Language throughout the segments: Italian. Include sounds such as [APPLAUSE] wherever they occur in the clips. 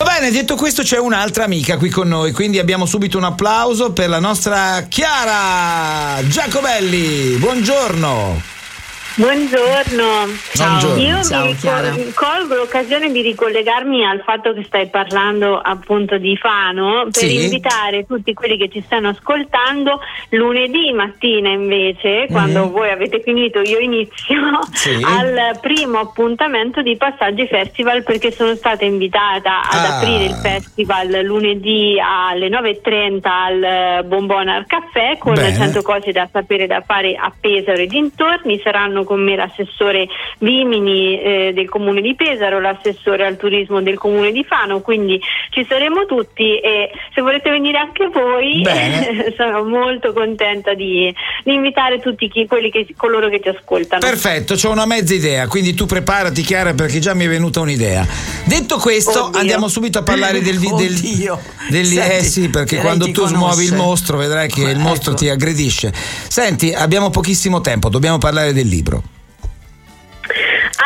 Va bene, detto questo c'è un'altra amica qui con noi, quindi abbiamo subito un applauso per la nostra Chiara Giacobelli. Buongiorno. Buongiorno. Ciao. Io Ciao, ricol- colgo l'occasione di ricollegarmi al fatto che stai parlando appunto di Fano per Sì. invitare tutti quelli che ci stanno ascoltando lunedì mattina invece, quando voi avete finito io inizio Mhm. Sì. al primo appuntamento di Passaggi Festival perché sono stata invitata ad Ah. aprire il festival lunedì alle 9.30 al Bombona al caffè con Bene. 100 cose da sapere da fare a Pesaro e dintorni. Saranno con me l'assessore Vimini eh, del comune di Pesaro, l'assessore al turismo del comune di Fano, quindi ci saremo tutti e se volete venire anche voi Bene. [LAUGHS] sono molto contenta di, di invitare tutti chi- quelli che, coloro che ci ascoltano. Perfetto, c'ho una mezza idea, quindi tu preparati Chiara perché già mi è venuta un'idea. Detto questo, Oddio. andiamo subito a parlare del del- Oddio. del- Senti, eh sì, perché quando ti tu smuovi il conosce. mostro vedrai che il Ecco. mostro ti aggredisce. Senti, abbiamo pochissimo tempo, dobbiamo parlare del libro.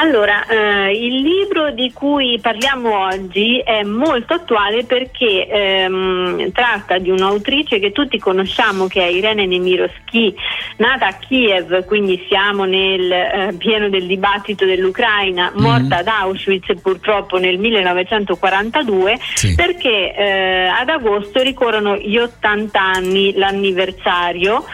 Allora, eh, il libro di cui parliamo oggi è molto attuale perché ehm, tratta di un'autrice che tutti conosciamo che è Irene Nemirovsky, nata a Kiev, quindi siamo nel eh, pieno del dibattito dell'Ucraina, morta ad Auschwitz purtroppo nel 1942 Sì. perché eh, ad agosto ricorrono gli 80 anni, l'anniversario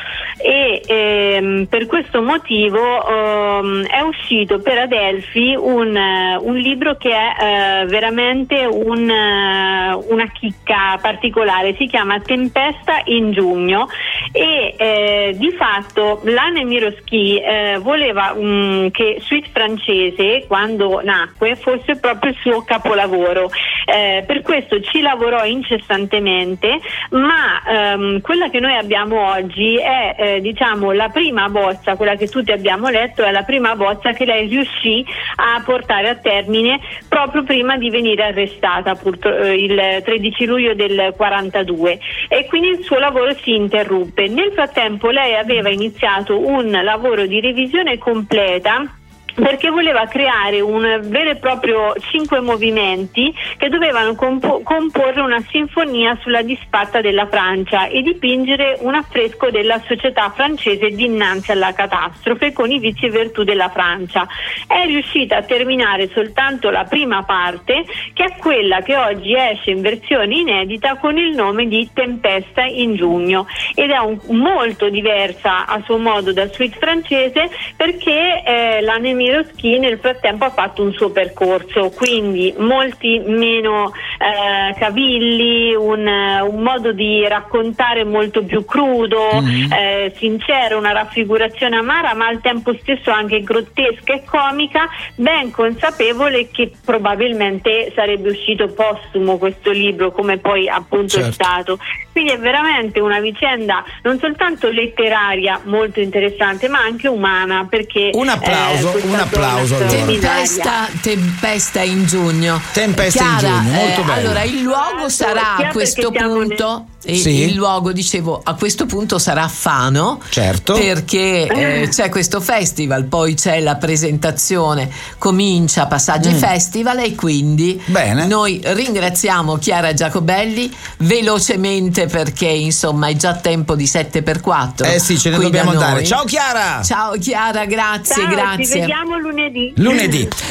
e ehm, per questo motivo ehm, è uscito per Adelphi un, un libro che è eh, veramente un, eh, una chicca particolare, si chiama Tempesta in giugno e eh, di fatto Lane Miroschi eh, voleva mm, che Suite francese quando nacque fosse proprio il suo capolavoro, Eh, per questo ci lavorò incessantemente, ma ehm, quella che noi abbiamo oggi è eh, diciamo la prima bozza, quella che tutti abbiamo letto è la prima bozza che lei riuscì a portare a termine proprio prima di venire arrestata purtro- eh, il 13 luglio del 42 e quindi il suo lavoro si interruppe. Nel frattempo lei aveva iniziato un lavoro di revisione completa perché voleva creare un vero e proprio cinque movimenti che dovevano compo- comporre una sinfonia sulla disfatta della Francia e dipingere un affresco della società francese dinanzi alla catastrofe con i vizi e virtù della Francia. È riuscita a terminare soltanto la prima parte, che è quella che oggi esce in versione inedita con il nome di Tempesta in giugno ed è un- molto diversa a suo modo dal suite francese perché eh, la Nemirovsky nel frattempo ha fatto un suo percorso, quindi molti meno eh, cavilli, un, eh, un modo di raccontare molto più crudo, eh, sincero, una raffigurazione amara ma al tempo stesso anche grottesca e comica, ben consapevole che probabilmente sarebbe uscito postumo questo libro come poi appunto è Certo. stato. Quindi è veramente una vicenda non soltanto letteraria molto interessante ma anche umana perché Un applauso, eh, questa un applauso, allora. Tempesta, tempesta in giugno. Tempesta in Chiara, giugno, molto eh, bello. Allora, il luogo sarà a questo punto. il- Sì. Il luogo, dicevo, a questo punto sarà Fano. Certo. Perché eh, c'è questo festival, poi c'è la presentazione, comincia Passaggi Festival e quindi Mm. Bene. noi ringraziamo Chiara Giacobelli velocemente perché insomma è già tempo di 7x4. Eh sì, ce ne dobbiamo da andare. Ciao Chiara! Ciao Chiara, grazie, Ciao, grazie. ci vediamo lunedì. Lunedì. [LAUGHS]